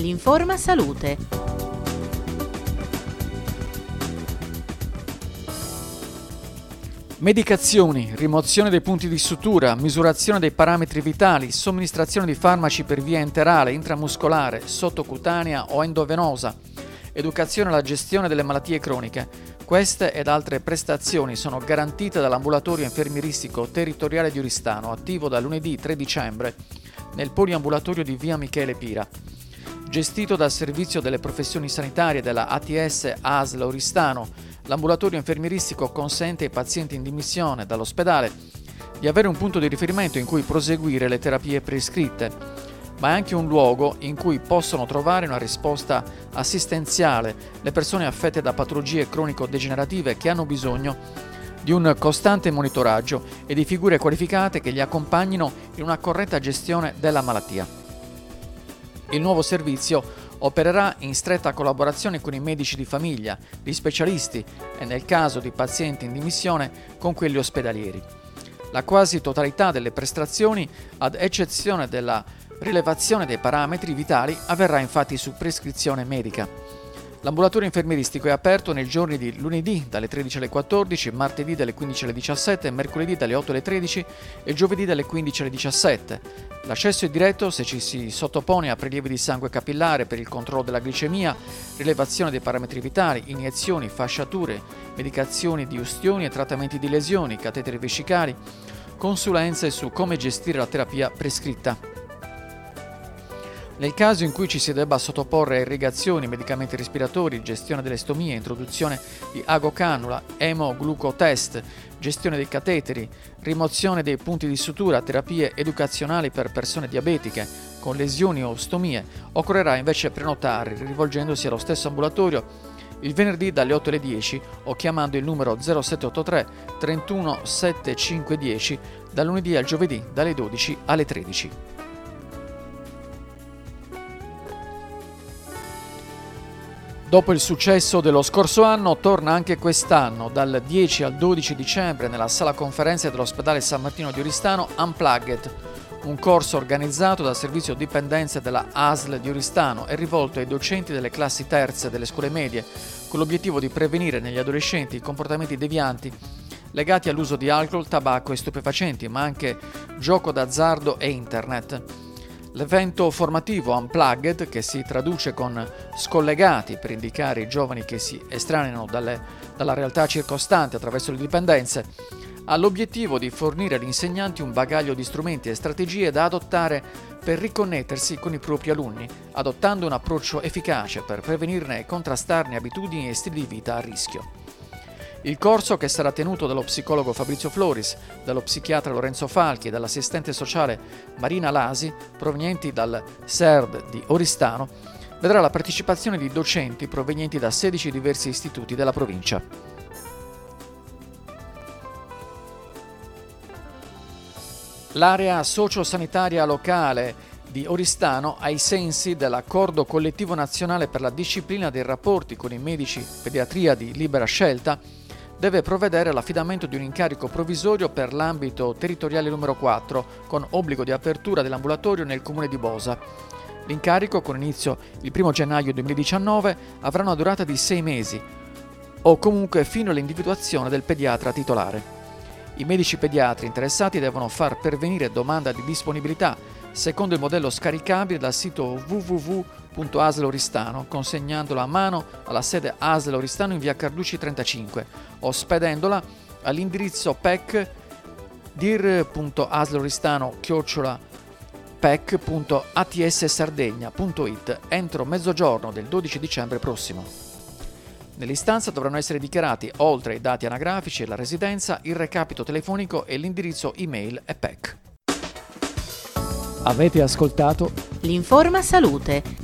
L'Informa Salute. Medicazioni, rimozione dei punti di sutura, misurazione dei parametri vitali, somministrazione di farmaci per via enterale, intramuscolare, sottocutanea o endovenosa, educazione alla gestione delle malattie croniche. Queste ed altre prestazioni sono garantite dall'ambulatorio infermieristico territoriale di Oristano, attivo da lunedì 3 dicembre, nel poliambulatorio di via Michele Pira. Gestito dal Servizio delle Professioni Sanitarie della ATS ASL Oristano, l'ambulatorio infermieristico consente ai pazienti in dimissione dall'ospedale di avere un punto di riferimento in cui proseguire le terapie prescritte, ma è anche un luogo in cui possono trovare una risposta assistenziale le persone affette da patologie cronico-degenerative che hanno bisogno di un costante monitoraggio e di figure qualificate che li accompagnino in una corretta gestione della malattia. Il nuovo servizio opererà in stretta collaborazione con i medici di famiglia, gli specialisti e nel caso di pazienti in dimissione con quelli ospedalieri. La quasi totalità delle prestazioni, ad eccezione della rilevazione dei parametri vitali, avverrà infatti su prescrizione medica. L'ambulatorio infermieristico è aperto nei giorni di lunedì dalle 13 alle 14, martedì dalle 15 alle 17, mercoledì dalle 8 alle 13 e giovedì dalle 15 alle 17. L'accesso è diretto se ci si sottopone a prelievi di sangue capillare per il controllo della glicemia, rilevazione dei parametri vitali, iniezioni, fasciature, medicazioni di ustioni e trattamenti di lesioni, cateteri vescicali, consulenze su come gestire la terapia prescritta. Nel caso in cui ci si debba sottoporre a irrigazioni, medicamenti respiratori, gestione delle stomie, introduzione di agocannula, emoglucotest, gestione dei cateteri, rimozione dei punti di sutura, terapie educazionali per persone diabetiche con lesioni o stomie, occorrerà invece prenotare rivolgendosi allo stesso ambulatorio il venerdì dalle 8 alle 10 o chiamando il numero 0783 31 7510 dal lunedì al giovedì dalle 12 alle 13. Dopo il successo dello scorso anno, torna anche quest'anno, dal 10 al 12 dicembre, nella sala conferenze dell'ospedale San Martino di Oristano, Unplugged, un corso organizzato dal servizio dipendenze della ASL di Oristano e rivolto ai docenti delle classi terze delle scuole medie, con l'obiettivo di prevenire negli adolescenti comportamenti devianti legati all'uso di alcol, tabacco e stupefacenti, ma anche gioco d'azzardo e internet. L'evento formativo Unplugged, che si traduce con scollegati per indicare i giovani che si estraneano dalle, dalla realtà circostante attraverso le dipendenze, ha l'obiettivo di fornire agli insegnanti un bagaglio di strumenti e strategie da adottare per riconnettersi con i propri alunni, adottando un approccio efficace per prevenirne e contrastarne abitudini e stili di vita a rischio. Il corso, che sarà tenuto dallo psicologo Fabrizio Floris, dallo psichiatra Lorenzo Falchi e dall'assistente sociale Marina Lasi, provenienti dal SERD di Oristano, vedrà la partecipazione di docenti provenienti da 16 diversi istituti della provincia. L'area sociosanitaria locale di Oristano ai sensi dell'accordo collettivo nazionale per la disciplina dei rapporti con i medici pediatria di libera scelta deve provvedere all'affidamento di un incarico provvisorio per l'ambito territoriale numero 4, con obbligo di apertura dell'ambulatorio nel comune di Bosa. L'incarico, con inizio il 1 gennaio 2019, avrà una durata di sei mesi, o comunque fino all'individuazione del pediatra titolare. I medici pediatri interessati devono far pervenire domanda di disponibilità secondo il modello scaricabile dal sito www.asl Oristano, consegnandola a mano alla sede ASL Oristano in via Carducci 35 o spedendola all'indirizzo PEC dir.asloristano chiocciola pec.atssardegna.it entro mezzogiorno del 12 dicembre prossimo. Nell'istanza dovranno essere dichiarati, oltre ai dati anagrafici e la residenza, il recapito telefonico e l'indirizzo email e PEC. Avete ascoltato L'Informa Salute